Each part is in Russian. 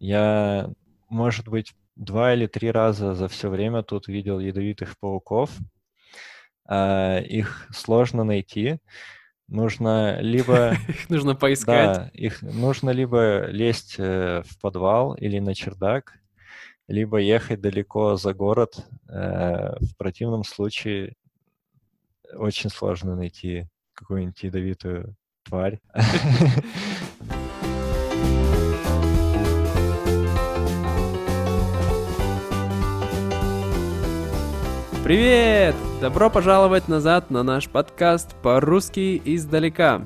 Я, может быть, два или три раза за все время тут видел ядовитых пауков. А, их сложно найти. Нужно либо... Их нужно поискать. Да, их нужно либо лезть э, в подвал или на чердак, либо ехать далеко за город. Э, в противном случае очень сложно найти какую-нибудь ядовитую тварь. Привет! Добро пожаловать назад на наш подкаст по-русски издалека.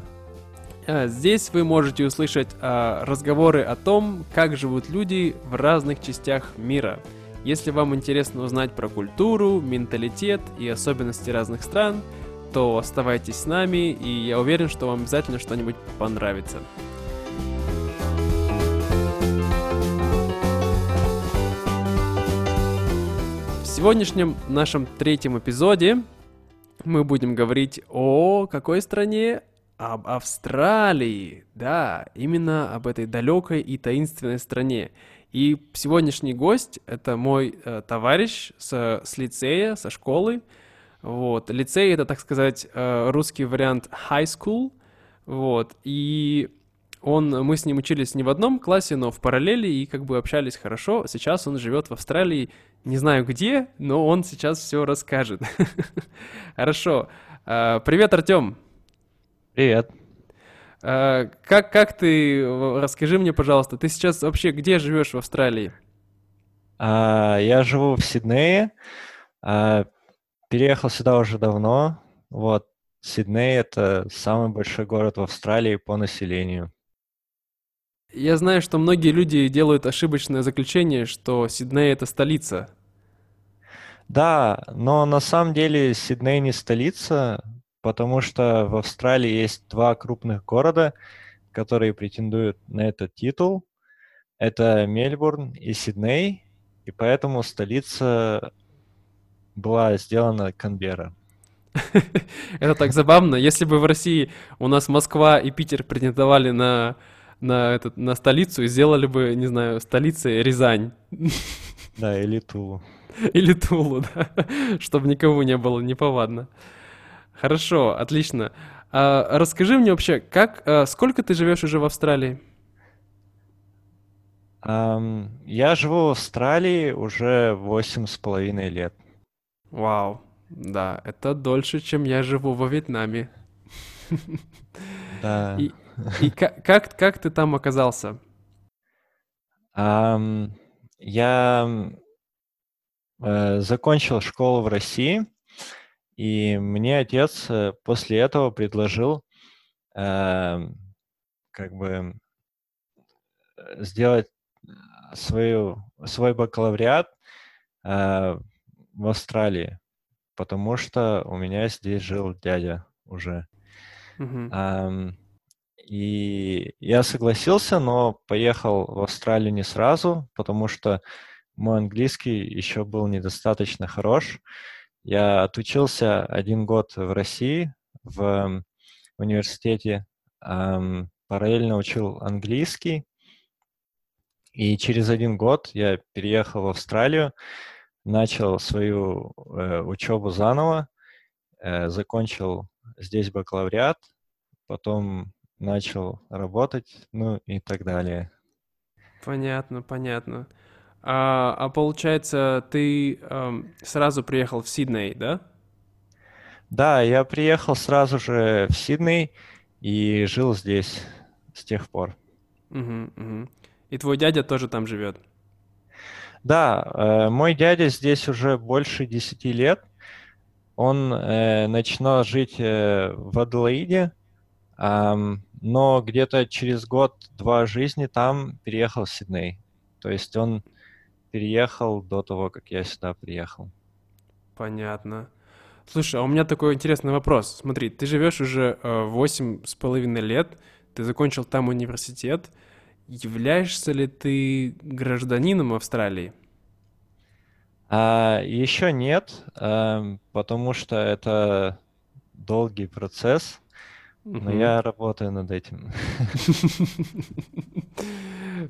А, здесь вы можете услышать а, разговоры о том, как живут люди в разных частях мира. Если вам интересно узнать про культуру, менталитет и особенности разных стран, то оставайтесь с нами, и я уверен, что вам обязательно что-нибудь понравится. Сегодняшнем нашем третьем эпизоде мы будем говорить о какой стране? Об Австралии. Да, именно об этой далекой и таинственной стране. И сегодняшний гость — это мой э, товарищ с, с лицея, со школы. Вот. Лицей — это, так сказать, э, русский вариант high school. Вот. И он, мы с ним учились не в одном классе, но в параллели и как бы общались хорошо. Сейчас он живет в Австралии, не знаю где, но он сейчас все расскажет. Хорошо. А, привет, Артем. Привет. А, как, как ты, расскажи мне, пожалуйста, ты сейчас вообще где живешь в Австралии? А, я живу в Сиднее. Переехал сюда уже давно. Вот, Сидней — это самый большой город в Австралии по населению. Я знаю, что многие люди делают ошибочное заключение, что Сидней это столица. Да, но на самом деле Сидней не столица, потому что в Австралии есть два крупных города, которые претендуют на этот титул. Это Мельбурн и Сидней, и поэтому столица была сделана Канберра. Это так забавно. Если бы в России у нас Москва и Питер претендовали на на, этот, на столицу и сделали бы, не знаю, столицей Рязань. Да, или Тулу. Или Тулу, да, чтобы никому не было неповадно. Хорошо, отлично. А, расскажи мне вообще, как, а, сколько ты живешь уже в Австралии? Um, я живу в Австралии уже восемь с половиной лет. Вау, да, это дольше, чем я живу во Вьетнаме. Да. И, и как, как, как ты там оказался? Um, я э, закончил школу в России, и мне отец э, после этого предложил э, как бы сделать свою, свой бакалавриат э, в Австралии, потому что у меня здесь жил дядя уже. Uh-huh. Um, и я согласился, но поехал в Австралию не сразу, потому что мой английский еще был недостаточно хорош. Я отучился один год в России, в университете, эм, параллельно учил английский. И через один год я переехал в Австралию, начал свою э, учебу заново, э, закончил здесь бакалавриат, потом начал работать, ну и так далее. Понятно, понятно. А, а получается, ты эм, сразу приехал в Сидней, да? Да, я приехал сразу же в Сидней и жил здесь с тех пор. Угу, угу. И твой дядя тоже там живет? Да, э, мой дядя здесь уже больше 10 лет. Он э, начинал жить э, в Аделаиде, но где-то через год-два жизни там переехал в Сидней. То есть он переехал до того, как я сюда приехал. Понятно. Слушай, а у меня такой интересный вопрос. Смотри, ты живешь уже восемь с половиной лет, ты закончил там университет. Являешься ли ты гражданином Австралии? А, еще нет, потому что это долгий процесс. Но угу. я работаю над этим.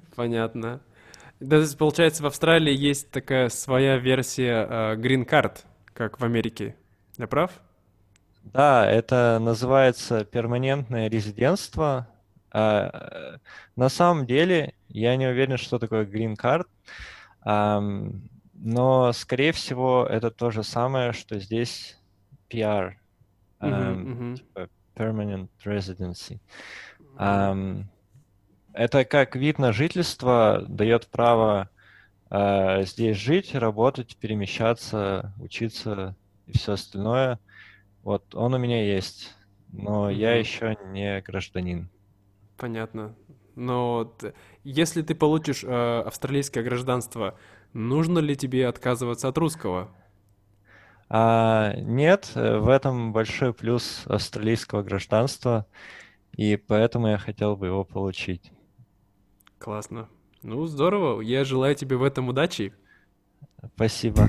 Понятно. Да, получается, в Австралии есть такая своя версия э, Green Card, как в Америке. Я прав? Да, это называется перманентное резидентство. А, на самом деле, я не уверен, что такое Green Card, а, но, скорее всего, это то же самое, что здесь PR, uh-huh, uh-huh. Permanent Residency. Uh-huh. Это как вид на жительство дает право э, здесь жить, работать, перемещаться, учиться и все остальное. Вот он у меня есть, но mm-hmm. я еще не гражданин. Понятно. Но если ты получишь э, австралийское гражданство, нужно ли тебе отказываться от русского? А, нет, э, в этом большой плюс австралийского гражданства, и поэтому я хотел бы его получить. Классно. Ну, здорово. Я желаю тебе в этом удачи. Спасибо.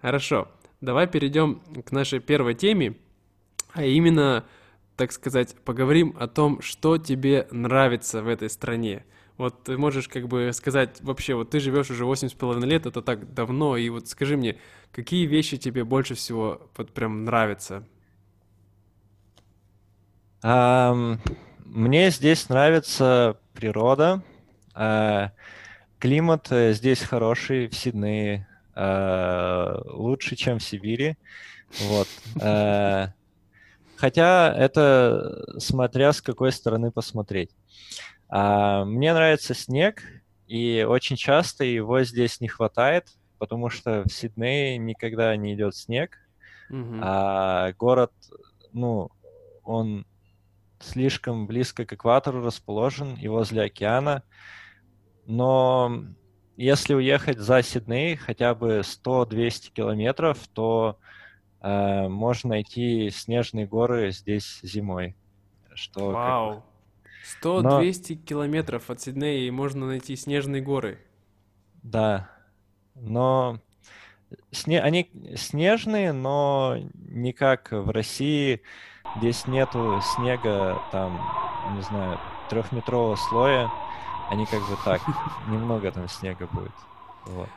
Хорошо. Давай перейдем к нашей первой теме, а именно, так сказать, поговорим о том, что тебе нравится в этой стране. Вот ты можешь как бы сказать вообще, вот ты живешь уже восемь с половиной лет, это так давно, и вот скажи мне, какие вещи тебе больше всего вот прям нравятся? Um, мне здесь нравится природа, uh, климат э, здесь хороший, в Сиднее, uh, лучше, чем в Сибири, вот. Uh, хотя это смотря с какой стороны посмотреть. А, мне нравится снег, и очень часто его здесь не хватает, потому что в Сиднее никогда не идет снег, mm-hmm. а город, ну, он слишком близко к экватору расположен и возле океана, но если уехать за Сидней хотя бы 100-200 километров, то э, можно найти снежные горы здесь зимой. Что Вау! Как 100-200 но... километров от Сиднея и можно найти снежные горы. Да, но сне... они снежные, но не как в России. Здесь нету снега, там, не знаю, трехметрового слоя. Они как бы так, немного там снега будет. Вот.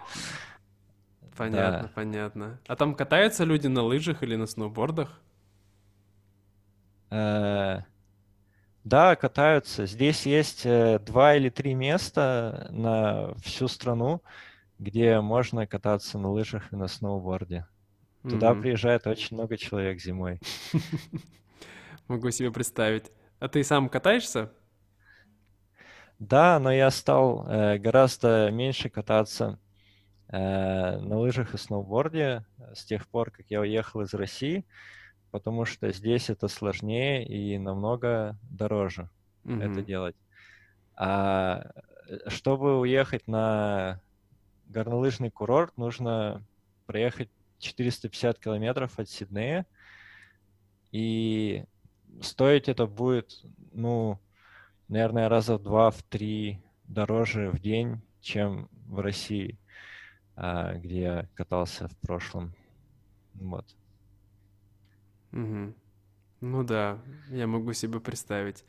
Понятно, да. понятно. А там катаются люди на лыжах или на сноубордах? Э, да, катаются. Здесь есть э, два или три места на всю страну, где можно кататься на лыжах и на сноуборде. Туда mm-hmm. приезжает очень много человек зимой. Могу себе представить. А ты сам катаешься? Да, но я стал э, гораздо меньше кататься на лыжах и сноуборде с тех пор, как я уехал из России потому что здесь это сложнее и намного дороже mm-hmm. это делать. А э, чтобы уехать на горнолыжный курорт, нужно проехать 450 километров от Сиднея, и стоить это будет, ну, наверное, раза в два, в три дороже в день, чем в России, где я катался в прошлом. Вот. Угу. Ну да, я могу себе представить.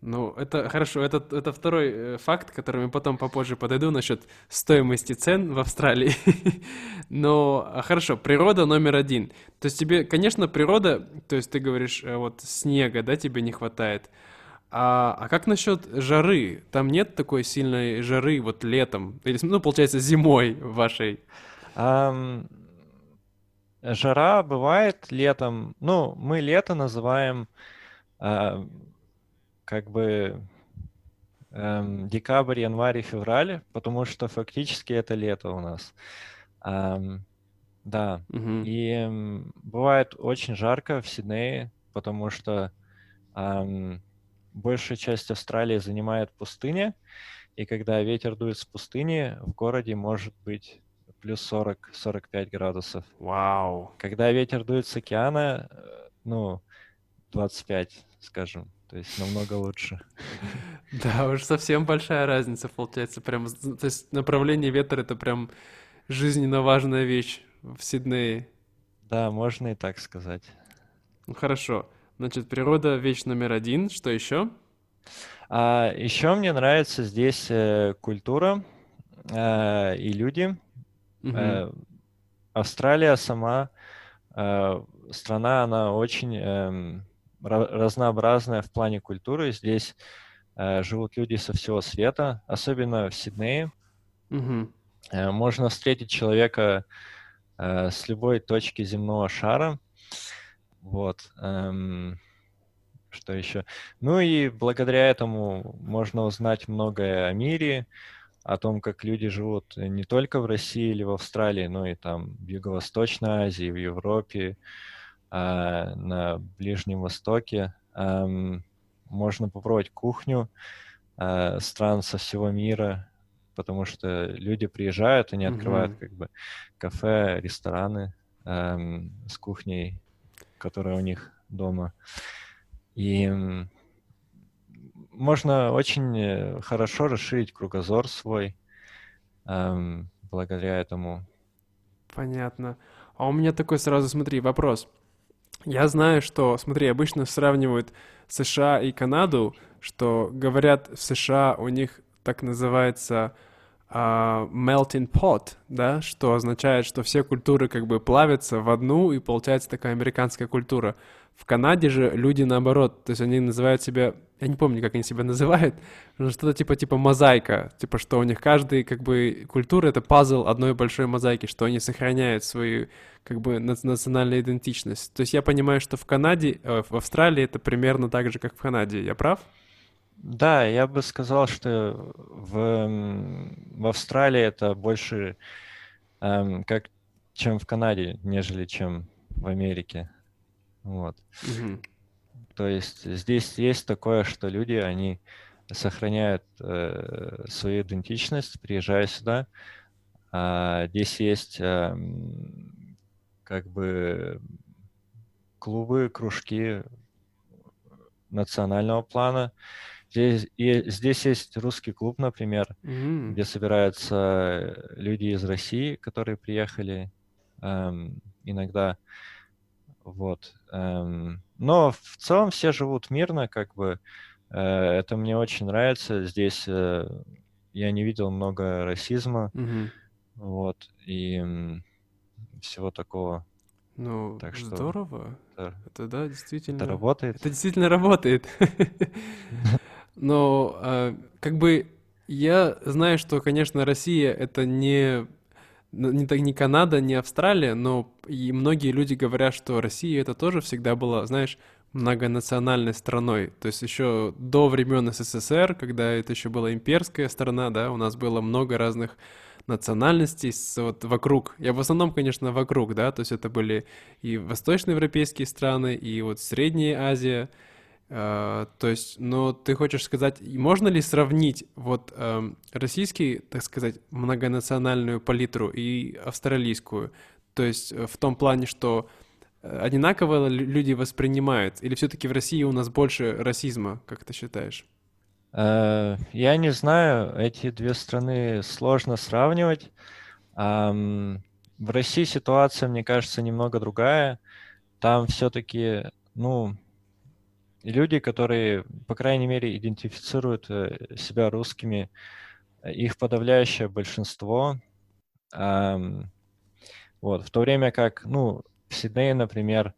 Ну, это хорошо, это, это второй э, факт, который мы потом попозже подойду насчет стоимости цен в Австралии. Но а, хорошо, природа номер один. То есть тебе, конечно, природа, то есть ты говоришь, э, вот снега, да, тебе не хватает. А, а как насчет жары? Там нет такой сильной жары вот летом? Или, ну, получается, зимой вашей? Um, Жара бывает летом. Ну, мы лето называем э, как бы э, декабрь, январь февраль, потому что фактически это лето у нас. Э, да. Угу. И бывает очень жарко в Сиднее, потому что э, большая часть Австралии занимает пустыня, и когда ветер дует с пустыни, в городе может быть плюс 40-45 градусов. Вау. Когда ветер дует с океана, э, ну, 25, скажем, то есть намного лучше. Да, уж совсем большая разница получается. Прям, то есть направление ветра — это прям жизненно важная вещь в Сиднее. Да, можно и так сказать. Хорошо. Значит, природа вещь номер один. Что еще? А, еще мне нравится здесь э, культура э, и люди. Угу. Э, Австралия сама э, страна, она очень э, разнообразная в плане культуры. Здесь э, живут люди со всего света, особенно в Сиднее. Угу. Э, можно встретить человека э, с любой точки земного шара. Вот. Эм, что еще? Ну и благодаря этому можно узнать многое о мире, о том, как люди живут не только в России или в Австралии, но и там в Юго-Восточной Азии, в Европе, а, на Ближнем Востоке. Можно попробовать кухню а, стран со всего мира, потому что люди приезжают, они открывают как бы кафе, рестораны с кухней, которая у них дома. И можно очень э, хорошо расширить кругозор свой эм, благодаря этому. Понятно. А у меня такой сразу, смотри, вопрос. Я знаю, что, смотри, обычно сравнивают США и Канаду, что говорят в США у них так называется uh, melting pot, да, что означает, что все культуры как бы плавятся в одну, и получается такая американская культура. В Канаде же люди наоборот, то есть они называют себя, я не помню, как они себя называют, но что-то типа типа мозаика, типа что у них каждый как бы культура это пазл одной большой мозаики, что они сохраняют свою как бы национальную идентичность. То есть я понимаю, что в Канаде, э, в Австралии это примерно так же, как в Канаде. Я прав? Да, я бы сказал, что в, в Австралии это больше эм, как чем в Канаде, нежели чем в Америке. Вот. Угу. То есть здесь есть такое, что люди, они сохраняют э, свою идентичность, приезжая сюда. А здесь есть э, как бы клубы, кружки национального плана. Здесь, и, здесь есть русский клуб, например, mm-hmm. где собираются люди из России, которые приехали эм, иногда. Вот. Эм, но в целом все живут мирно, как бы. Э, это мне очень нравится. Здесь э, я не видел много расизма. Mm-hmm. Вот. И э, всего такого. Ну, так что здорово. Это, это да, действительно. Это работает. Это действительно работает. Но э, как бы я знаю, что, конечно, Россия это не не, не Канада, не Австралия, но и многие люди говорят, что Россия это тоже всегда была, знаешь, многонациональной страной. То есть еще до времен СССР, когда это еще была имперская страна, да, у нас было много разных национальностей вот вокруг. Я в основном, конечно, вокруг, да, то есть это были и восточноевропейские страны, и вот Средняя Азия, то есть, но ты хочешь сказать, можно ли сравнить вот uh, российский, так сказать, многонациональную палитру и австралийскую? То есть э, в том плане, что э, одинаково люди воспринимают, или все-таки в России у нас больше расизма, как ты считаешь? Я не знаю, эти две страны сложно сравнивать. В России ситуация, мне кажется, немного другая. Там все-таки, ну, люди, которые, по крайней мере, идентифицируют э, себя русскими, э, их подавляющее большинство. Вот, в то время как, ну, в Сиднее, например,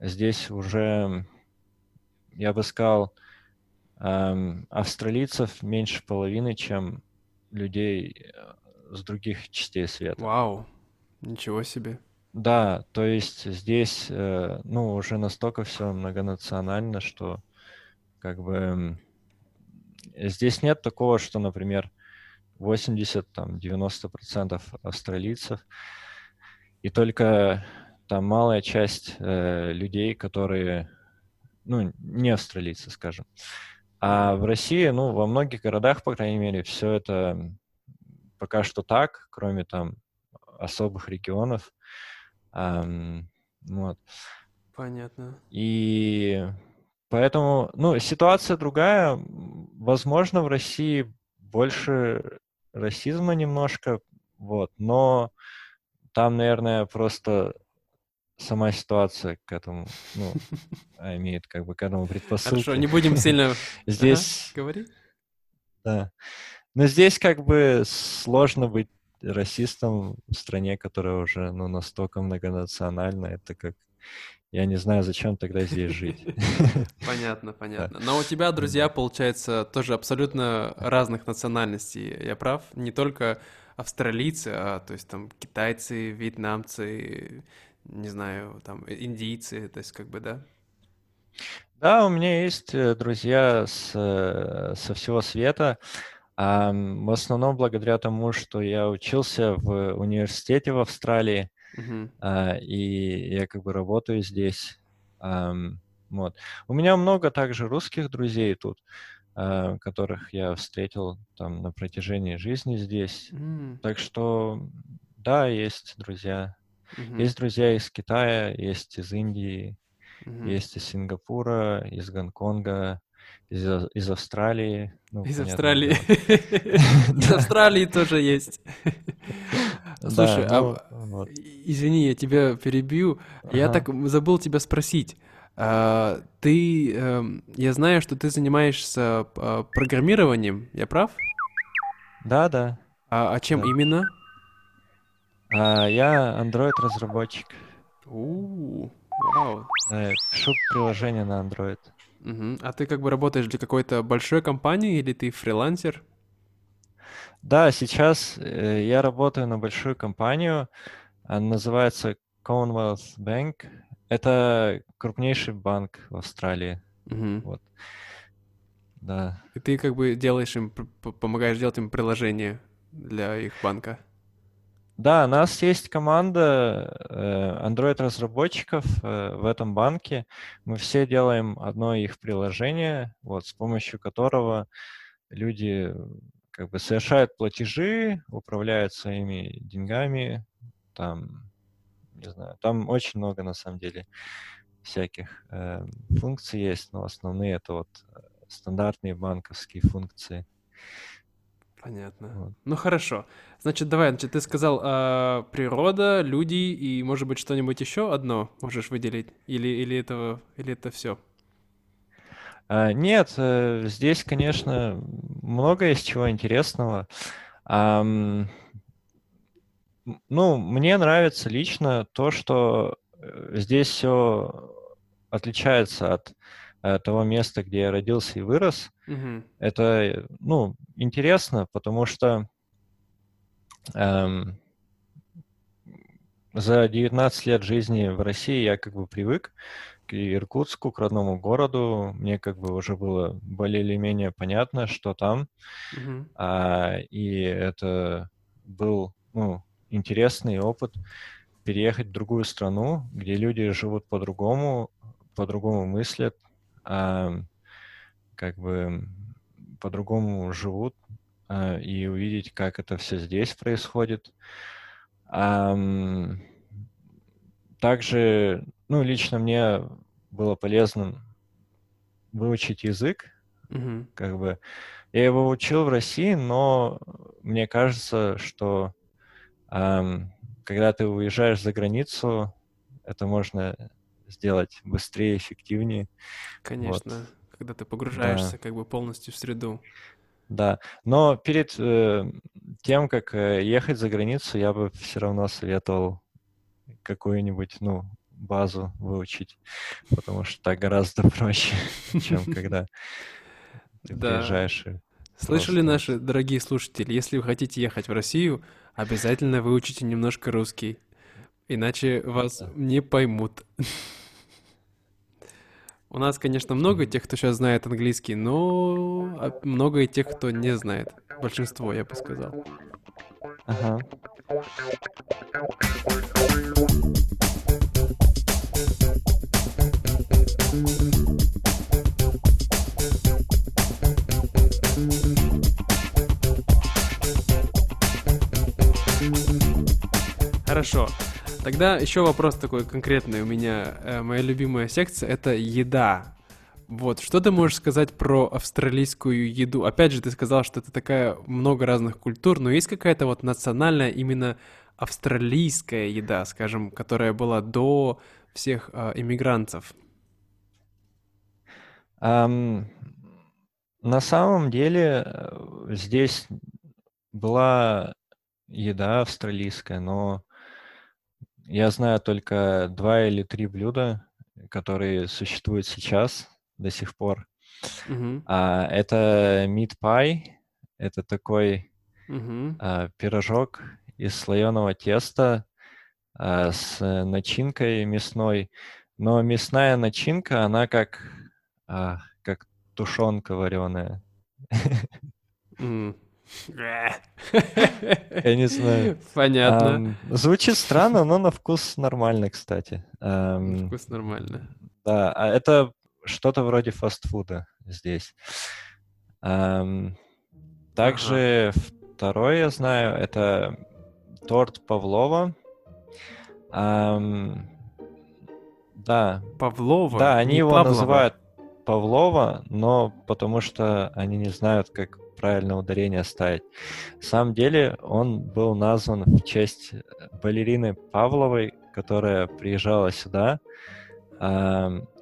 здесь уже, я бы сказал, австралийцев меньше половины, чем людей э, с других частей света. Вау, ничего себе. Да, то есть здесь, э, ну, уже настолько все многонационально, что как бы здесь нет такого, что, например, 80, там, 90% австралийцев, и только там малая часть э, людей, которые, ну, не австралийцы, скажем. А в России, ну, во многих городах, по крайней мере, все это пока что так, кроме там особых регионов. Вот. Понятно. И поэтому, ну, ситуация другая. Возможно, в России больше расизма немножко, вот, но там, наверное, просто сама ситуация к этому, ну, имеет как бы к этому предпосылки. Хорошо, не будем сильно... Здесь... Ага, говори. Да. Но здесь как бы сложно быть расистом в стране, которая уже ну, настолько многонациональна. Это как я не знаю, зачем тогда здесь жить. Понятно, понятно. Но у тебя друзья, получается, тоже абсолютно разных национальностей. Я прав? Не только австралийцы, а то есть там китайцы, вьетнамцы, не знаю, там индийцы, то есть как бы, да? Да, у меня есть э, друзья с, э, со всего света. В основном благодаря тому, что я учился в университете в Австралии, uh-huh. и я как бы работаю здесь. Вот. У меня много также русских друзей тут, а, которых я встретил там на протяжении жизни здесь. Mm. Так что да, есть друзья. Uh-huh. Есть друзья из Китая, есть из Индии, uh-huh. есть из Сингапура, из Гонконга, из, из Австралии. Ну, из Австралии. Из Австралии тоже есть. Слушай, а ну, извини, я тебя перебью. Я так забыл тебя спросить. А, ты, эм, я знаю, что ты занимаешься а, программированием, я прав? Да, да. А, а чем именно? Я Android-разработчик. У, вау. Пишу приложение на Android. Угу. А ты как бы работаешь для какой-то большой компании или ты фрилансер? Да, сейчас э, я работаю на большую компанию, она называется Commonwealth Bank. Это крупнейший банк в Австралии. Угу. Вот. Да. И ты как бы делаешь им, помогаешь делать им приложение для их банка? Да, у нас есть команда э, Android-разработчиков э, в этом банке. Мы все делаем одно их приложение, вот, с помощью которого люди как бы совершают платежи, управляют своими деньгами, там, не знаю, там очень много на самом деле всяких э, функций есть, но основные это вот стандартные банковские функции. Понятно. Вот. Ну хорошо. Значит, давай, значит, ты сказал э, природа, люди и, может быть, что-нибудь еще одно можешь выделить? Или, или, этого, или это все? А, нет, э, здесь, конечно, много есть чего интересного. ну, мне нравится лично то, что э, здесь все отличается от того места, где я родился и вырос. Угу. Это, ну, интересно, потому что эм, за 19 лет жизни в России я как бы привык к Иркутску, к родному городу. Мне как бы уже было более или менее понятно, что там. Угу. А, и это был, ну, интересный опыт переехать в другую страну, где люди живут по-другому, по-другому мыслят, как бы по-другому живут, а, и увидеть, как это все здесь происходит. Также, ну, лично мне было полезно выучить язык, mm-hmm. как бы. Я его учил в России, но мне кажется, что эм, когда ты уезжаешь за границу, это можно сделать быстрее, эффективнее. Конечно, вот. когда ты погружаешься да. как бы полностью в среду. Да, но перед э, тем, как э, ехать за границу, я бы все равно советовал какую-нибудь, ну, базу выучить, потому что так гораздо проще, чем когда ты приезжаешь. Слышали наши дорогие слушатели, если вы хотите ехать в Россию, обязательно выучите немножко русский. Иначе вас не поймут. У нас, конечно, много тех, кто сейчас знает английский, но а, много и тех, кто не знает. Большинство, я бы сказал. Ага. Хорошо. Тогда еще вопрос такой конкретный у меня. Э, моя любимая секция — это еда. Вот, что ты можешь сказать про австралийскую еду? Опять же, ты сказал, что это такая много разных культур, но есть какая-то вот национальная именно австралийская еда, скажем, которая была до всех э, иммигрантов? Um, на самом деле э, здесь была еда австралийская, но я знаю только два или три блюда, которые существуют сейчас до сих пор. Uh-huh. А, это meat pie, это такой uh-huh. а, пирожок из слоеного теста а, с начинкой мясной, но мясная начинка, она как, а, как тушенка вареная. Mm. Я не знаю. Понятно. Звучит странно, но на вкус нормально, кстати. На вкус нормально. Да, а это что-то вроде фастфуда здесь. Также второе я знаю, это торт Павлова. Да. Павлова? Да, они его называют Павлова, но потому что они не знают, как правильное ударение ставить. На самом деле он был назван в честь балерины Павловой, которая приезжала сюда,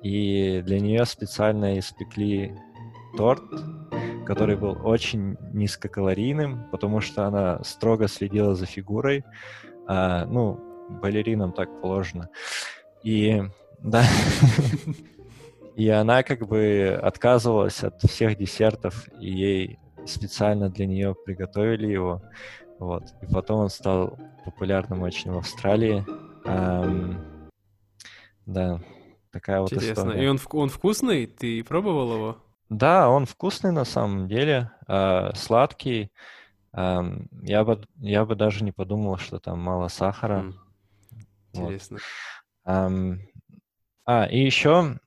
и для нее специально испекли торт, который был очень низкокалорийным, потому что она строго следила за фигурой. А, ну, балеринам так положено. И да, и она как бы отказывалась от всех десертов, и ей специально для нее приготовили его. Вот. И потом он стал популярным очень в Австралии. Эм, да, такая вот Интересно. история. И он, он вкусный? Ты пробовал его? Да, он вкусный на самом деле, э, сладкий. Э, я, бы, я бы даже не подумал, что там мало сахара. Mm. Интересно. Вот. Эм, а, и еще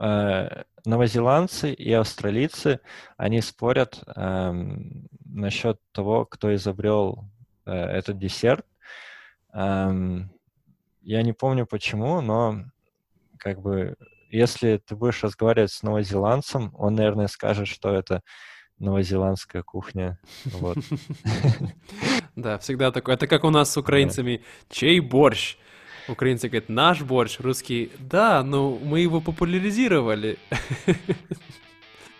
новозеландцы и австралийцы, они спорят эм, насчет того, кто изобрел э, этот десерт. Эм, я не помню почему, но как бы если ты будешь разговаривать с новозеландцем, он, наверное, скажет, что это новозеландская кухня. Да, всегда такое. Это как у нас с украинцами. Чей борщ? Украинцы говорят, наш борщ, русский, да, но мы его популяризировали.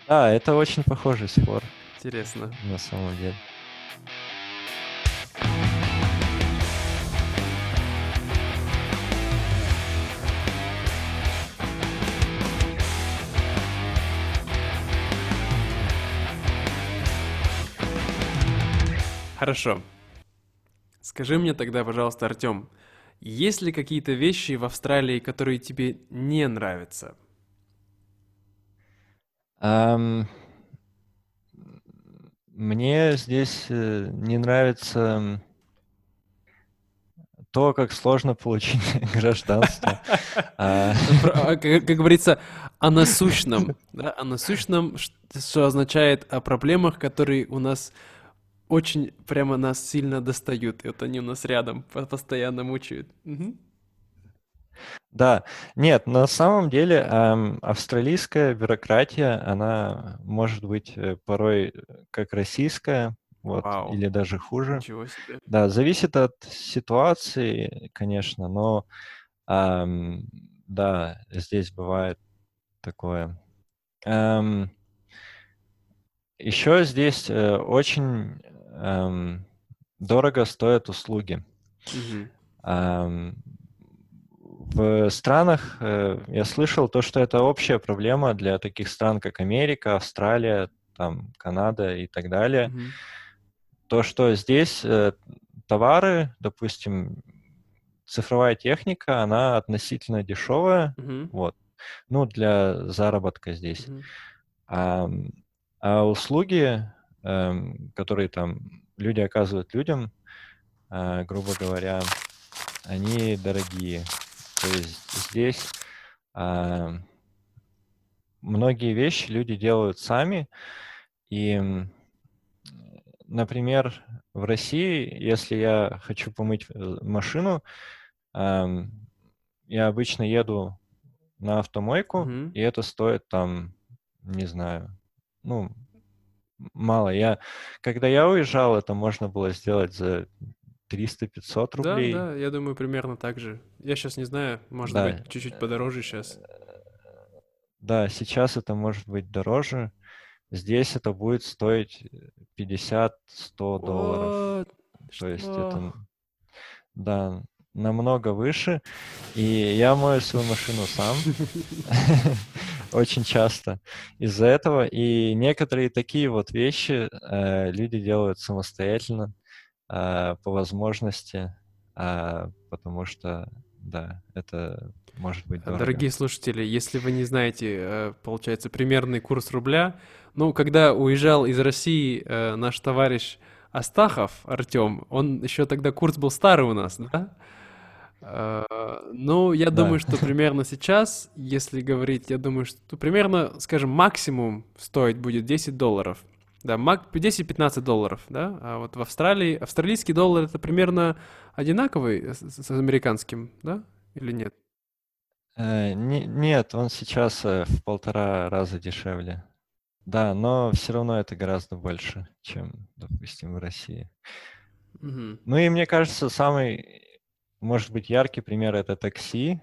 Да, это очень похожий спор. Интересно. На самом деле. Хорошо. Скажи мне тогда, пожалуйста, Артем, есть ли какие-то вещи в Австралии, которые тебе не нравятся? Um, мне здесь э, не нравится то, как сложно получить гражданство. А, как говорится, о насущном. О насущном, что означает о проблемах, которые у нас очень прямо нас сильно достают, и вот они у нас рядом постоянно мучают. Угу. Да, нет, на самом деле эм, австралийская бюрократия, она может быть э, порой как российская, вот, Вау. или даже хуже. Ничего себе. Да, зависит от ситуации, конечно, но эм, да, здесь бывает такое. Эм, еще здесь э, очень эм, дорого стоят услуги. Mm-hmm. Эм, в странах, э, я слышал то, что это общая проблема для таких стран, как Америка, Австралия, там, Канада и так далее. Mm-hmm. То, что здесь э, товары, допустим, цифровая техника, она относительно дешевая, mm-hmm. вот, ну, для заработка здесь. Mm-hmm. А, а услуги которые там люди оказывают людям, э, грубо говоря, они дорогие. То есть здесь а, многие вещи люди делают сами. И, например, в России, если я хочу помыть э, машину, эм, я обычно еду на автомойку, mm-hmm. и это стоит там, не знаю, ну, мало. Я, когда я уезжал, это можно было сделать за 300-500 рублей. Да, да, я думаю, примерно так же. Я сейчас не знаю, может да. быть, чуть-чуть подороже сейчас. Да, сейчас это может быть дороже. Здесь это будет стоить 50-100 долларов. То есть это, да, намного выше. И я мою свою машину сам очень часто из-за этого. И некоторые такие вот вещи э, люди делают самостоятельно э, по возможности, э, потому что, да, это может быть дорого. Дорогие слушатели, если вы не знаете, э, получается, примерный курс рубля, ну, когда уезжал из России э, наш товарищ Астахов Артем, он еще тогда курс был старый у нас, да? Э, ну, я думаю, что примерно сейчас, если говорить, я думаю, что примерно, скажем, максимум стоить будет 10 долларов. Да, 10-15 долларов, да? А вот в Австралии, австралийский доллар это примерно одинаковый с, с американским, да? Или нет? Э, не, нет, он сейчас э, в полтора раза дешевле. Да, но все равно это гораздо больше, чем, допустим, в России. Угу. Ну и мне кажется, самый, может быть, яркий пример это такси.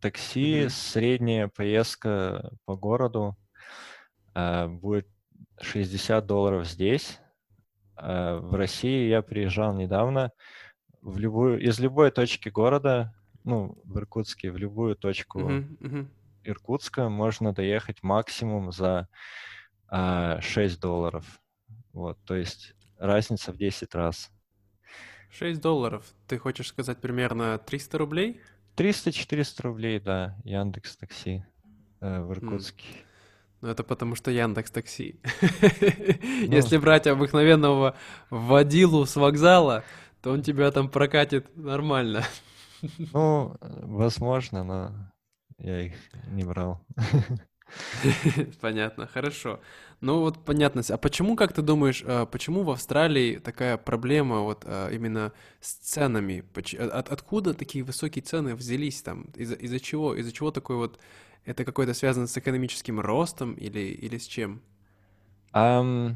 Такси, угу. средняя поездка по городу э, будет 60 долларов здесь. Э, в России я приезжал недавно. В любую, из любой точки города, ну, в Иркутске, в любую точку uh-huh, uh-huh. Иркутска можно доехать максимум за а, 6 долларов. Вот, то есть разница в 10 раз. 6 долларов. Ты хочешь сказать примерно 300 рублей? 300-400 рублей, да, Яндекс Такси э, в Иркутске. Mm. Ну, это потому что Яндекс Такси. Ну. Если брать обыкновенного водилу с вокзала, то он тебя там прокатит нормально. Ну, возможно, но я их не брал. Понятно, хорошо. Ну вот понятно. А почему, как ты думаешь, а, почему в Австралии такая проблема вот а, именно с ценами? От, откуда такие высокие цены взялись там? Из-за из чего? Из-за чего такой вот... Это какое-то связано с экономическим ростом или, или с чем? Um,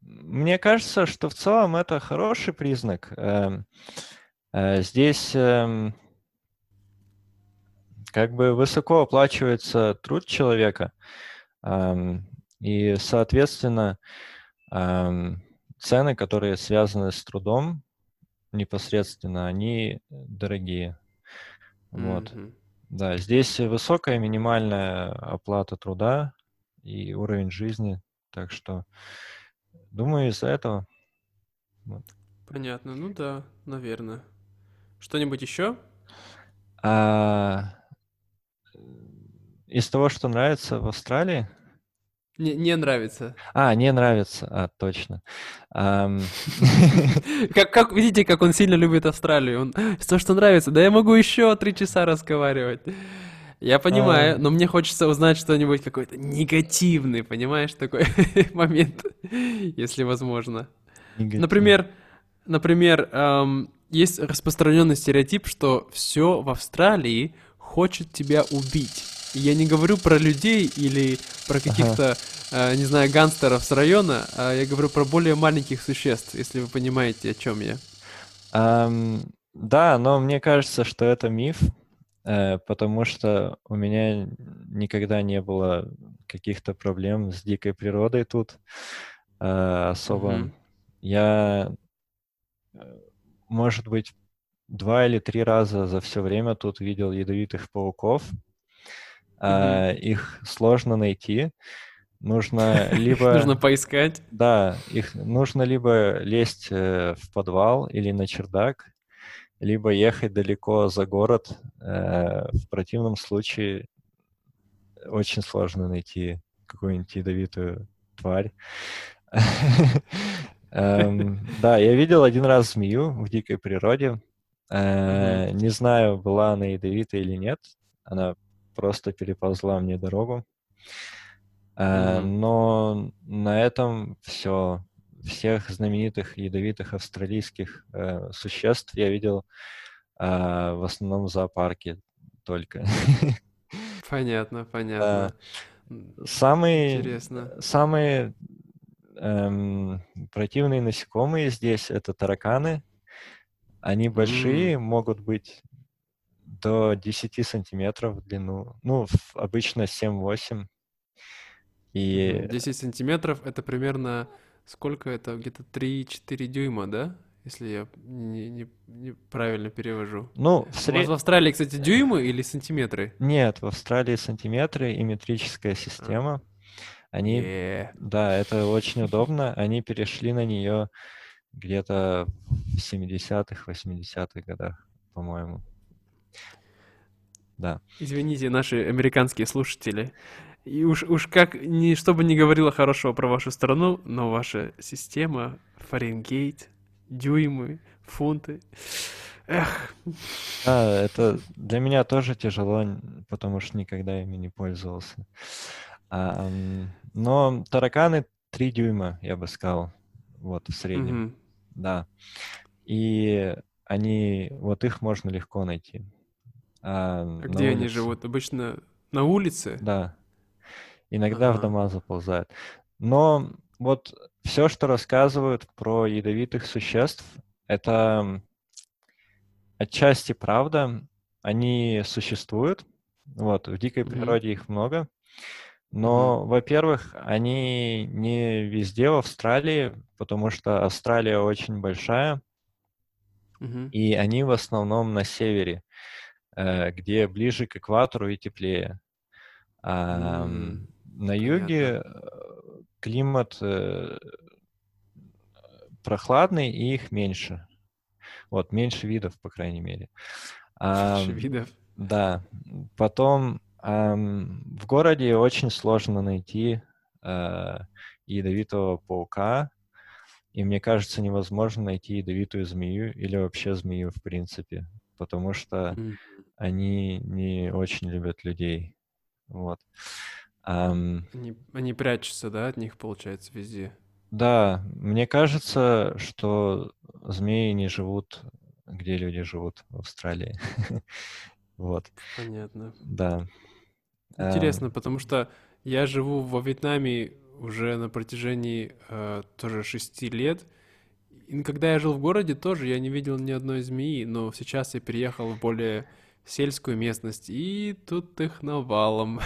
мне кажется, что в целом это хороший признак. Uh, здесь... Как бы высоко оплачивается труд человека, и, соответственно, цены, которые связаны с трудом непосредственно, они дорогие. Вот. Mm-hmm. Да, здесь высокая минимальная оплата труда и уровень жизни, так что думаю из-за этого. Вот. Понятно, ну да, наверное. Что-нибудь еще? А, из того, что нравится в Австралии? Не, не нравится. А, не нравится, а, точно. Как, как, видите, как он сильно любит Австралию. Он, то, что нравится, да я могу еще три часа разговаривать. Я понимаю, а... но мне хочется узнать что-нибудь какой-то негативный, понимаешь, такой момент, если возможно. Негатив. Например, например, эм, есть распространенный стереотип, что все в Австралии хочет тебя убить. Я не говорю про людей или про каких-то, ага. э, не знаю, гангстеров с района, а я говорю про более маленьких существ, если вы понимаете, о чем я. Um, да, но мне кажется, что это миф, э, потому что у меня никогда не было каких-то проблем с дикой природой тут э, особо. Mm-hmm. Я, э, может быть, два или три раза за все время тут видел ядовитых пауков. Mm-hmm. их сложно найти. Нужно либо... Нужно поискать. Да, их нужно либо лезть э, в подвал или на чердак, либо ехать далеко за город. Э, в противном случае очень сложно найти какую-нибудь ядовитую тварь. Эм, да, я видел один раз змею в дикой природе. Э, не знаю, была она ядовитая или нет. Она просто переползла мне дорогу. Mm-hmm. Но на этом все. Всех знаменитых ядовитых австралийских э, существ я видел э, в основном в зоопарке только. Понятно, понятно. Самые, Интересно. самые эм, противные насекомые здесь это тараканы. Они большие, mm. могут быть до 10 сантиметров в длину. Ну, обычно 7-8. И... 10 сантиметров — это примерно... Сколько это? Где-то 3-4 дюйма, да? Если я не, не, не правильно перевожу. Ну, в, сред... У вас в Австралии, кстати, дюймы или сантиметры? Нет, в Австралии сантиметры и метрическая система. Они, yeah. да, это очень удобно. Они перешли на нее где-то в 70-х, 80-х годах, по-моему. Да. Извините, наши американские слушатели. И уж, уж как, ни, чтобы не говорила хорошего про вашу страну, но ваша система, Фаренгейт, дюймы, фунты. Эх. Да, это для меня тоже тяжело, потому что никогда ими не пользовался. А, но тараканы 3 дюйма, я бы сказал, вот в среднем. Mm-hmm. Да. И они, вот их можно легко найти. А, а где улице... они живут? Обычно на улице? Да. Иногда ага. в дома заползают. Но вот все, что рассказывают про ядовитых существ, это отчасти правда. Они существуют. Вот, в дикой природе mm-hmm. их много. Но, mm-hmm. во-первых, они не везде в Австралии, потому что Австралия очень большая, mm-hmm. и они в основном на севере, где ближе к экватору и теплее. А mm-hmm. на юге Понятно. Э, климат э, прохладный, и их меньше. Вот, меньше видов, по крайней мере. Меньше видов? Да. Потом в городе очень сложно найти э, ядовитого паука, и мне кажется, невозможно найти ядовитую змею или вообще змею в принципе, потому что mm. Они не очень любят людей. Вот. Um, они, они прячутся, да, от них, получается, везде? Да, мне кажется, что змеи не живут, где люди живут в Австралии. вот. Понятно. Да. Интересно, потому что я живу во Вьетнаме уже на протяжении э, тоже шести лет. И когда я жил в городе, тоже я не видел ни одной змеи, но сейчас я переехал в более сельскую местность, и тут их навалом.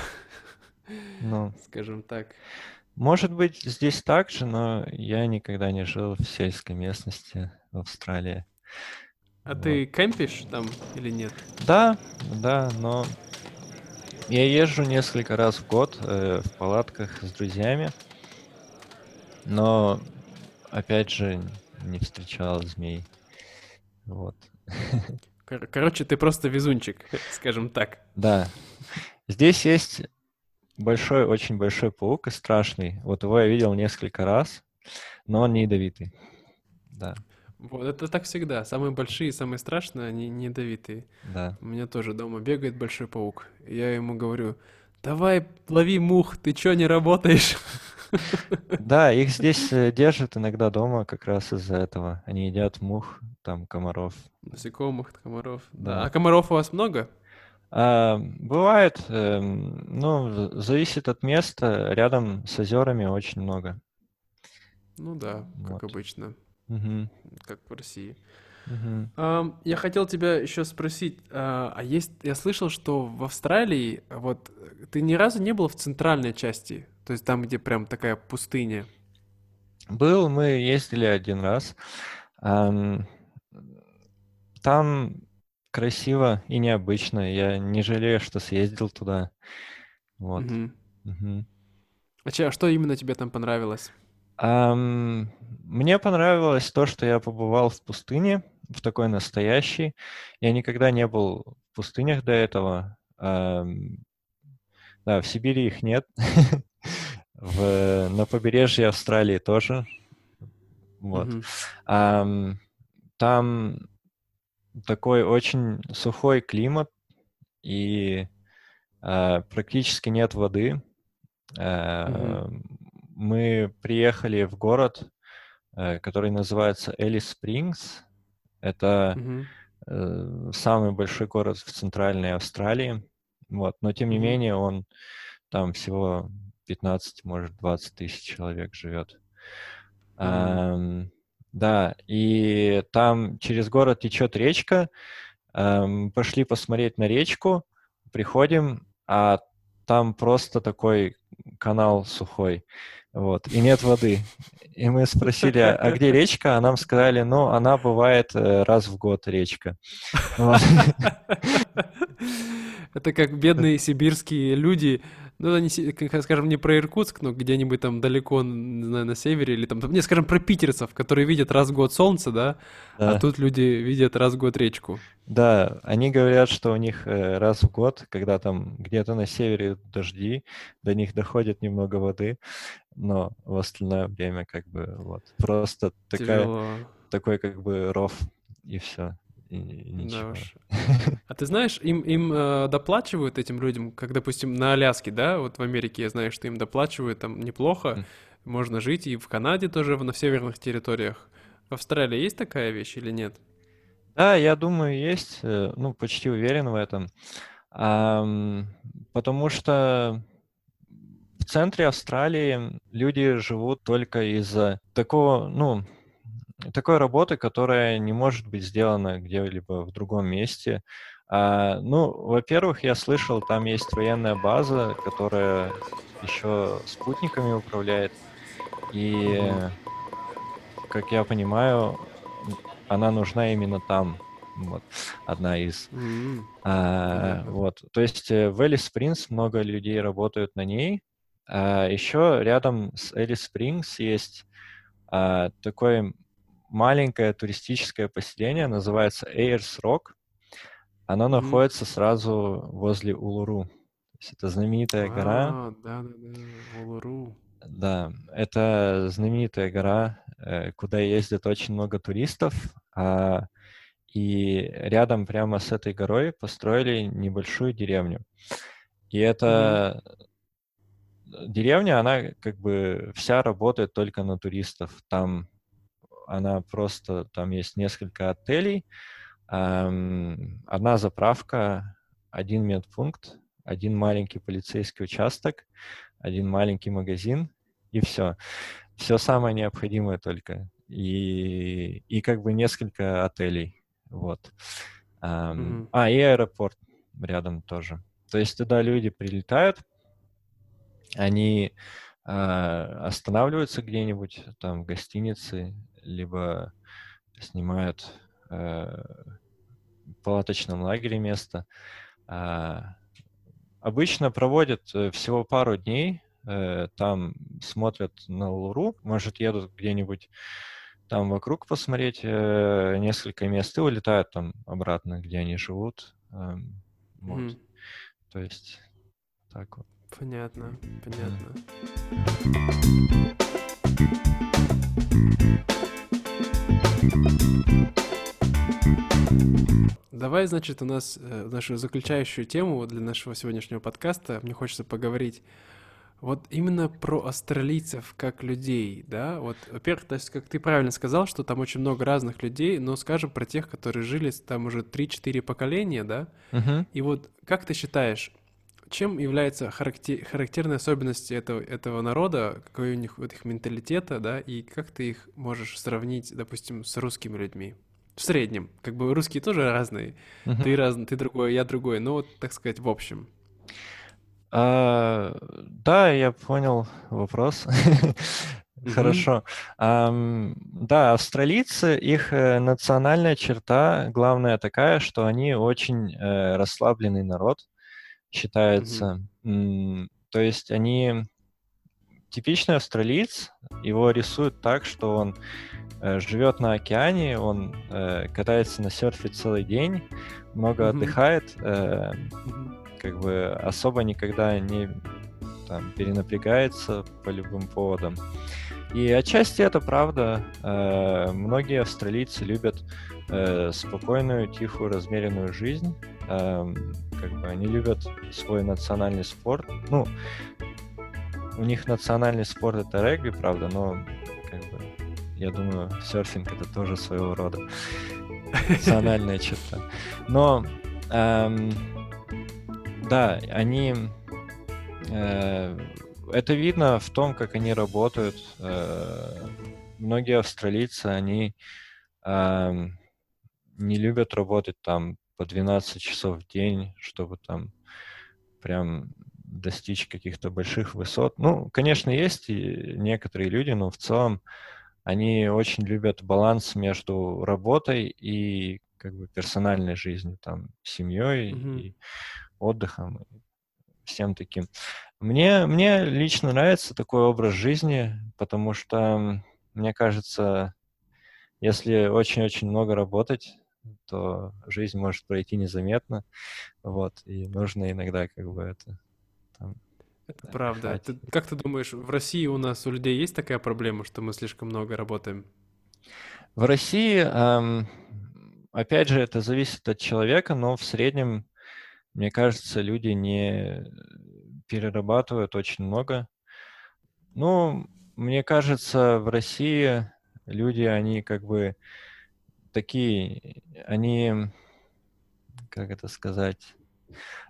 Ну, скажем так. Может быть, здесь так же, но я никогда не жил в сельской местности в Австралии. А вот. ты кемпишь там или нет? Да, да, но я езжу несколько раз в год э, в палатках с друзьями, но, опять же, не встречал змей. Вот. Кор- короче, ты просто везунчик, скажем так. Да. Здесь есть большой, очень большой паук и страшный. Вот его я видел несколько раз, но он не ядовитый. Да. Вот это так всегда. Самые большие, самые страшные, они не ядовитые. Да. У меня тоже дома бегает большой паук. Я ему говорю, давай лови мух, ты чё не работаешь? Да, их здесь э, держат иногда дома как раз из-за этого. Они едят мух, там, комаров. Насекомых, комаров. Да. А комаров у вас много? А, бывает, э, ну, зависит от места. Рядом с озерами очень много. Ну да, как вот. обычно. Угу. Как в России. Я хотел тебя еще спросить, а, а есть, я слышал, что в Австралии, вот, ты ни разу не был в центральной части, то есть там, где прям такая пустыня? Был, мы ездили один раз. Там красиво и необычно. Я не жалею, что съездил туда. Вот. Угу. А че, а что именно тебе там понравилось? Um, мне понравилось то, что я побывал в пустыне, в такой настоящей. Я никогда не был в пустынях до этого. Да, в Сибири их нет. в, на побережье Австралии тоже. Вот. Mm-hmm. Um, там такой очень сухой климат и uh, практически нет воды. Uh, mm-hmm мы приехали в город, э, который называется Элис Спрингс. Это mm-hmm. самый большой город в центральной Австралии. Вот. Но тем не менее он там всего 15, может, 20 тысяч человек живет. Mm-hmm. Да, и там через город течет речка. Эм, пошли посмотреть на речку, приходим, а там просто такой канал сухой, вот, и нет воды. И мы спросили, а где речка? А нам сказали, ну, она бывает э, раз в год речка. Это как бедные сибирские люди ну, это не, скажем, не про Иркутск, но где-нибудь там далеко, не знаю, на севере, или там, не, скажем, про питерцев, которые видят раз в год солнце, да, а да. а тут люди видят раз в год речку. Да, они говорят, что у них э, раз в год, когда там где-то на севере дожди, до них доходит немного воды, но в остальное время как бы вот просто такая, такой как бы ров и все и, и ничего. Да уж. А ты знаешь, им, им э, доплачивают этим людям, как, допустим, на Аляске, да, вот в Америке я знаю, что им доплачивают там неплохо, mm. можно жить, и в Канаде тоже, на северных территориях. В Австралии есть такая вещь или нет? Да, я думаю, есть, э, ну, почти уверен в этом, а, потому что в центре Австралии люди живут только из-за такого, ну, такой работы, которая не может быть сделана где-либо в другом месте. А, ну, во-первых, я слышал, там есть военная база, которая еще спутниками управляет. И, как я понимаю, она нужна именно там. Вот, одна из. Mm-hmm. А, вот, то есть э, в Элис Спрингс много людей работают на ней. А еще рядом с Элис Спрингс есть а, такой маленькое туристическое поселение, называется Эйрс Рок. Оно mm-hmm. находится сразу возле Улуру. То есть это знаменитая а, гора. Да, да, да, Улуру. Да, это знаменитая гора, э, куда ездит очень много туристов. А, и рядом прямо с этой горой построили небольшую деревню. И это mm-hmm. деревня, она как бы вся работает только на туристов. Там она просто, там есть несколько отелей, одна заправка, один медпункт, один маленький полицейский участок, один маленький магазин, и все. Все самое необходимое только. И, и как бы несколько отелей. Вот. mm-hmm. А, и аэропорт рядом тоже. То есть туда люди прилетают, они э, останавливаются где-нибудь там в гостинице либо снимают э, в палаточном лагере место. А, обычно проводят э, всего пару дней, э, там смотрят на Луру, может, едут где-нибудь там вокруг посмотреть э, несколько мест и улетают там обратно, где они живут. Э, вот. Mm. То есть так вот. Понятно, понятно. Давай, значит, у нас э, нашу заключающую тему для нашего сегодняшнего подкаста. Мне хочется поговорить вот именно про австралийцев как людей, да? Вот, во-первых, то есть, как ты правильно сказал, что там очень много разных людей, но скажем про тех, которые жили там уже 3-4 поколения, да? Uh-huh. И вот как ты считаешь, чем является характер, характерной особенностью этого, этого народа, какой у них вот их менталитета, да, и как ты их можешь сравнить, допустим, с русскими людьми? В среднем. Как бы русские тоже разные. Uh-huh. Ты разный, ты другой, я другой. Ну, вот, так сказать, в общем. А, да, я понял вопрос. Хорошо. Um, да, австралийцы, их э, национальная черта главная такая, что они очень э, расслабленный народ считается. Mm-hmm. То есть они типичный австралиец, его рисуют так, что он э, живет на океане, он э, катается на серфе целый день, много mm-hmm. отдыхает, э, mm-hmm. как бы особо никогда не там, перенапрягается по любым поводам. И отчасти это правда. Э, многие австралийцы любят э, спокойную, тихую, размеренную жизнь. Э, как бы они любят свой национальный спорт. Ну, у них национальный спорт это регби, правда, но как бы, я думаю, серфинг это тоже своего рода национальная черта. Но эм, да, они э, это видно в том, как они работают. Э, многие австралийцы, они э, не любят работать там по 12 часов в день, чтобы там прям достичь каких-то больших высот. Ну, конечно, есть и некоторые люди, но в целом они очень любят баланс между работой и как бы персональной жизнью, там, семьей mm-hmm. и отдыхом, всем таким. Мне, мне лично нравится такой образ жизни, потому что, мне кажется, если очень-очень много работать, то жизнь может пройти незаметно, вот, и нужно иногда как бы это там, это правда. Ты, как ты думаешь, в России у нас у людей есть такая проблема, что мы слишком много работаем? В России, эм, опять же, это зависит от человека, но в среднем, мне кажется, люди не перерабатывают очень много. Ну, мне кажется, в России люди, они как бы такие, они, как это сказать,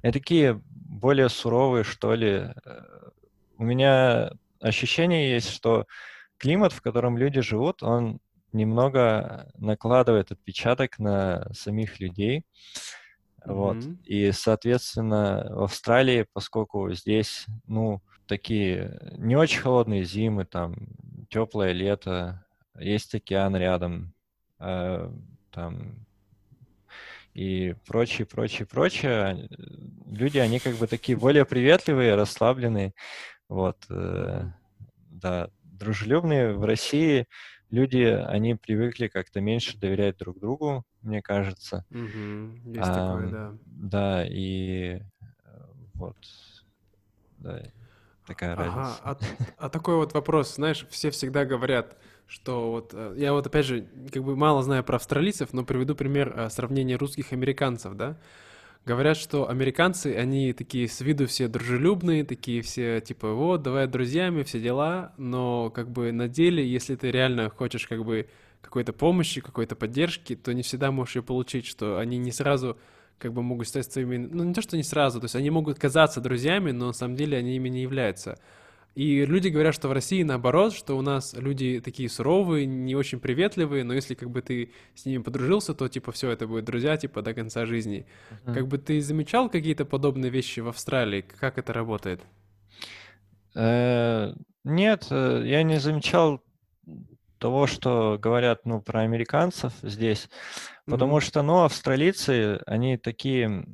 они такие более суровые, что ли. У меня ощущение есть, что климат, в котором люди живут, он немного накладывает отпечаток на самих людей. Mm-hmm. Вот. И, соответственно, в Австралии, поскольку здесь, ну, такие не очень холодные зимы, там, теплое лето, есть океан рядом, э, там, и прочее, прочее, прочее. Люди, они как бы такие более приветливые, расслабленные, вот, э, да, дружелюбные. В России люди, они привыкли как-то меньше доверять друг другу, мне кажется. Угу, есть а, такое, да. Да, и вот, да, такая ага, разница. А, а такой вот вопрос, знаешь, все всегда говорят, что вот э, я вот опять же как бы мало знаю про австралийцев, но приведу пример э, сравнения русских американцев, да. Говорят, что американцы, они такие с виду все дружелюбные, такие все типа вот, давай друзьями, все дела, но как бы на деле, если ты реально хочешь как бы какой-то помощи, какой-то поддержки, то не всегда можешь ее получить, что они не сразу как бы могут стать своими, ну не то, что не сразу, то есть они могут казаться друзьями, но на самом деле они ими не являются. И люди говорят, что в России наоборот, что у нас люди такие суровые, не очень приветливые, но если как бы ты с ними подружился, то типа все, это будут друзья типа до конца жизни. Uh-huh. Как бы ты замечал какие-то подобные вещи в Австралии? Как это работает? Э, нет, э, я не замечал того, что говорят, ну, про американцев здесь, потому mm-hmm. что, ну, австралийцы, они такие,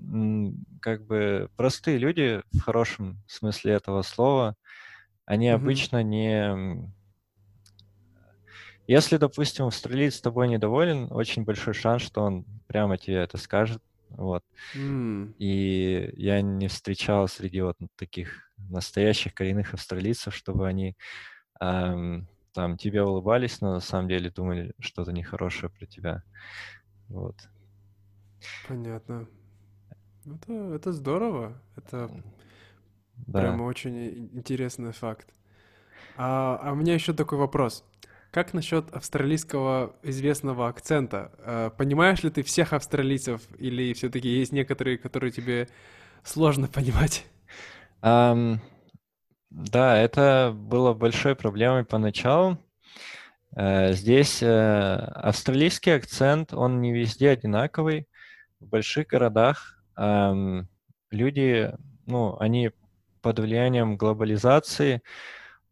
как бы, простые люди в хорошем смысле этого слова, они mm-hmm. обычно не... Если, допустим, австралиец с тобой недоволен, очень большой шанс, что он прямо тебе это скажет. Вот. Mm. И я не встречал среди вот таких настоящих коренных австралийцев, чтобы они эм, там тебе улыбались, но на самом деле думали что-то нехорошее про тебя. Вот. Понятно. Это, это здорово. Это да. Прямо очень интересный факт. А, а у меня еще такой вопрос. Как насчет австралийского известного акцента? А, понимаешь ли ты всех австралийцев или все-таки есть некоторые, которые тебе сложно понимать? Um, да, это было большой проблемой поначалу. Uh, здесь uh, австралийский акцент, он не везде одинаковый. В больших городах люди, ну, они под влиянием глобализации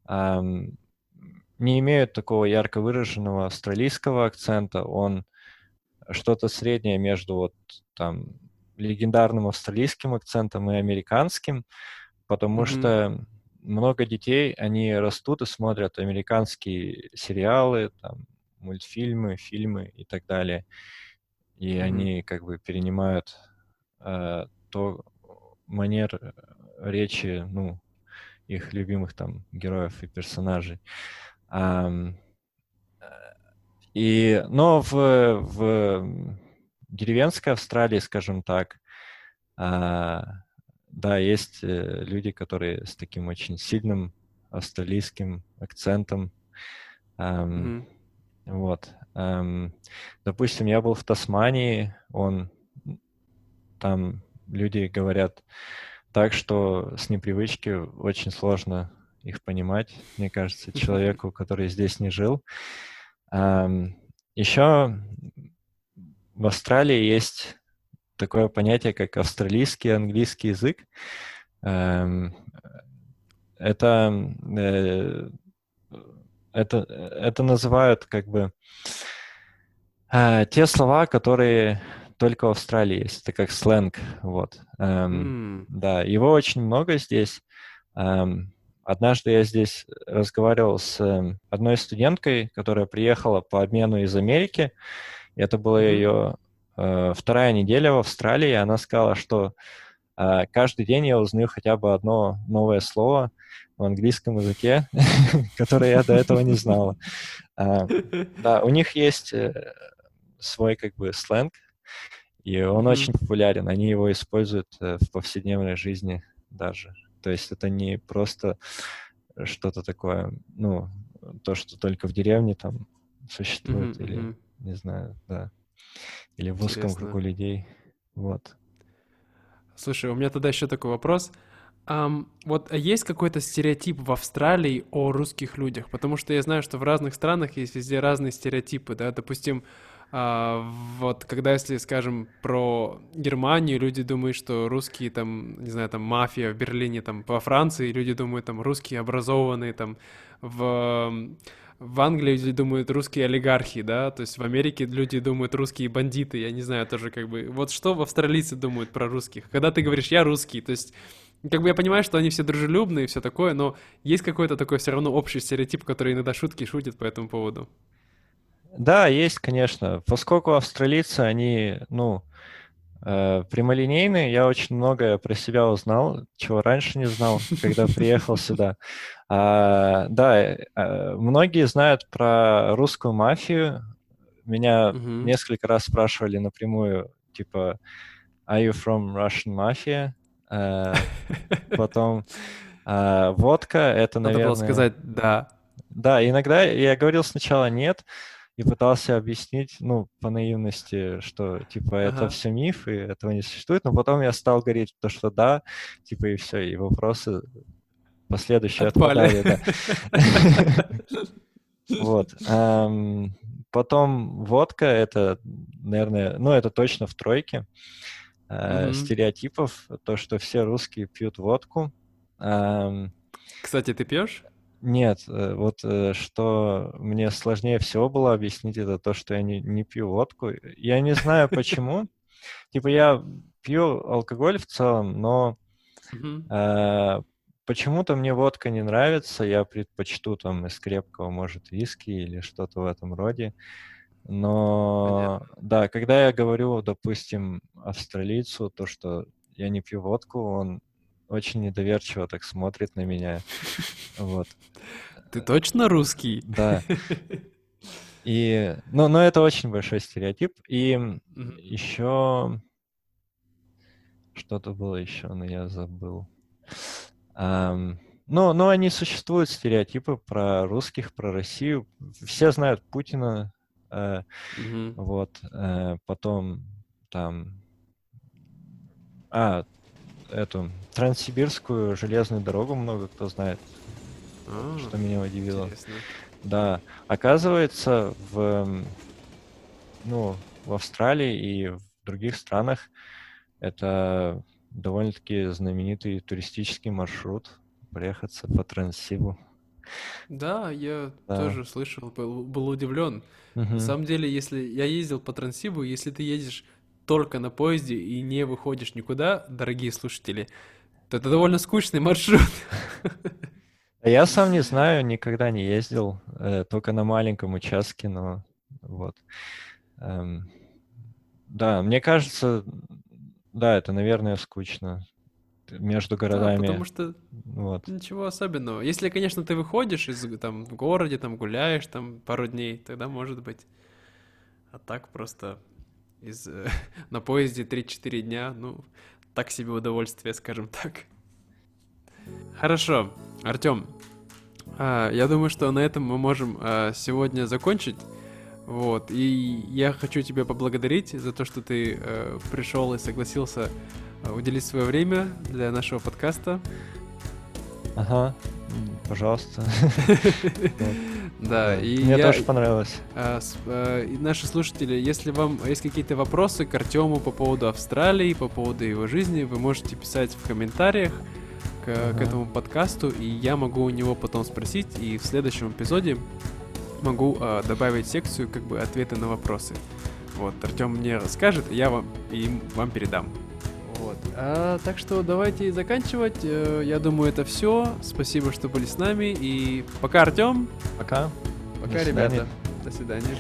не имеют такого ярко выраженного австралийского акцента. Он что-то среднее между вот там легендарным австралийским акцентом и американским, потому mm-hmm. что много детей, они растут и смотрят американские сериалы, там, мультфильмы, фильмы и так далее. И mm-hmm. они как бы перенимают э, то манер речи, ну, их любимых там героев и персонажей. И, но в, в деревенской Австралии, скажем так, а, да, есть э, люди, которые с таким очень сильным австралийским акцентом. Mm-hmm. Вот. Допустим, я был в Тасмании, он там люди говорят так что с непривычки очень сложно их понимать, мне кажется, человеку, который здесь не жил. Еще в Австралии есть такое понятие, как австралийский английский язык. Это, э, это, это называют как бы э, те слова, которые только в Австралии есть, это как сленг, вот. Mm. Да, его очень много здесь. Эм, однажды я здесь разговаривал с эм, одной студенткой, которая приехала по обмену из Америки. Это была ее э, вторая неделя в Австралии, и она сказала, что э, каждый день я узнаю хотя бы одно новое слово в английском языке, которое я до этого не знала. Э, да, у них есть э, свой как бы сленг, и он очень популярен. Они его используют э, в повседневной жизни даже. То есть это не просто что-то такое, ну, то, что только в деревне там существует, mm-hmm, или, mm-hmm. не знаю, да, или в узком кругу людей. Вот. Слушай, у меня тогда еще такой вопрос. Um, вот есть какой-то стереотип в Австралии о русских людях? Потому что я знаю, что в разных странах есть везде разные стереотипы, да, допустим, а, вот когда, если скажем про Германию, люди думают, что русские там, не знаю, там мафия в Берлине, там во Франции люди думают, там русские образованные, там в в Англии люди думают русские олигархи, да, то есть в Америке люди думают русские бандиты, я не знаю, тоже как бы, вот что австралийцы думают про русских? Когда ты говоришь «я русский», то есть как бы я понимаю, что они все дружелюбные и все такое, но есть какой-то такой все равно общий стереотип, который иногда шутки шутит по этому поводу. Да, есть, конечно. Поскольку австралийцы, они, ну, э, прямолинейные, я очень многое про себя узнал, чего раньше не знал, когда приехал сюда. А, да, э, многие знают про русскую мафию. Меня uh-huh. несколько раз спрашивали напрямую, типа, are you from Russian Mafia? Э, потом э, водка, это, Надо наверное... было сказать «да». Да, иногда я говорил сначала «нет», и пытался объяснить, ну, по наивности, что, типа, ага. это все миф, и этого не существует, но потом я стал говорить то, что да, типа, и все, и вопросы последующие Отпали. отпадали. Вот. Потом водка, это, наверное, ну, это точно в тройке стереотипов, то, что все русские пьют водку. Кстати, ты пьешь? Нет, э, вот э, что мне сложнее всего было объяснить, это то, что я не, не пью водку. Я не знаю почему. Типа я пью алкоголь в целом, но э, почему-то мне водка не нравится. Я предпочту там из крепкого, может, виски или что-то в этом роде. Но Понятно. да, когда я говорю, допустим, австралийцу, то, что я не пью водку, он очень недоверчиво так смотрит на меня. Вот. Ты точно русский? Да. И, ну, но это очень большой стереотип. И mm-hmm. еще что-то было еще, но я забыл. Um, ну, но они существуют, стереотипы про русских, про Россию. Все знают Путина. Э, mm-hmm. Вот. Э, потом там... А, эту Транссибирскую железную дорогу много кто знает, а, что меня удивило. Интересно. Да, оказывается, в, ну, в Австралии и в других странах это довольно-таки знаменитый туристический маршрут проехаться по Транссибу. Да, я да. тоже слышал, был, был удивлен. Угу. На самом деле, если я ездил по Транссибу, если ты едешь только на поезде и не выходишь никуда, дорогие слушатели, это довольно скучный маршрут. Я сам не знаю, никогда не ездил, э, только на маленьком участке, но вот. Эм, да, мне кажется, да, это, наверное, скучно между городами. Да, потому что вот. ничего особенного. Если, конечно, ты выходишь из там в городе, там гуляешь там пару дней, тогда может быть. А так просто из, э, на поезде 3-4 дня, ну, так себе удовольствие, скажем так. Хорошо, Артем, а, я думаю, что на этом мы можем а, сегодня закончить. Вот, и я хочу тебя поблагодарить за то, что ты э, пришел и согласился э, уделить свое время для нашего подкаста. Ага, пожалуйста. Да, и Мне я, тоже понравилось. А, с, и наши слушатели, если вам есть какие-то вопросы к Артему по поводу Австралии, по поводу его жизни, вы можете писать в комментариях к, uh-huh. к этому подкасту, и я могу у него потом спросить, и в следующем эпизоде могу а, добавить секцию как бы ответы на вопросы. Вот, Артем мне расскажет, и я вам, и вам передам. Вот. А, так что давайте заканчивать. Э, я думаю, это все. Спасибо, что были с нами. И пока, Артем. Пока. Пока, До ребята. До свидания.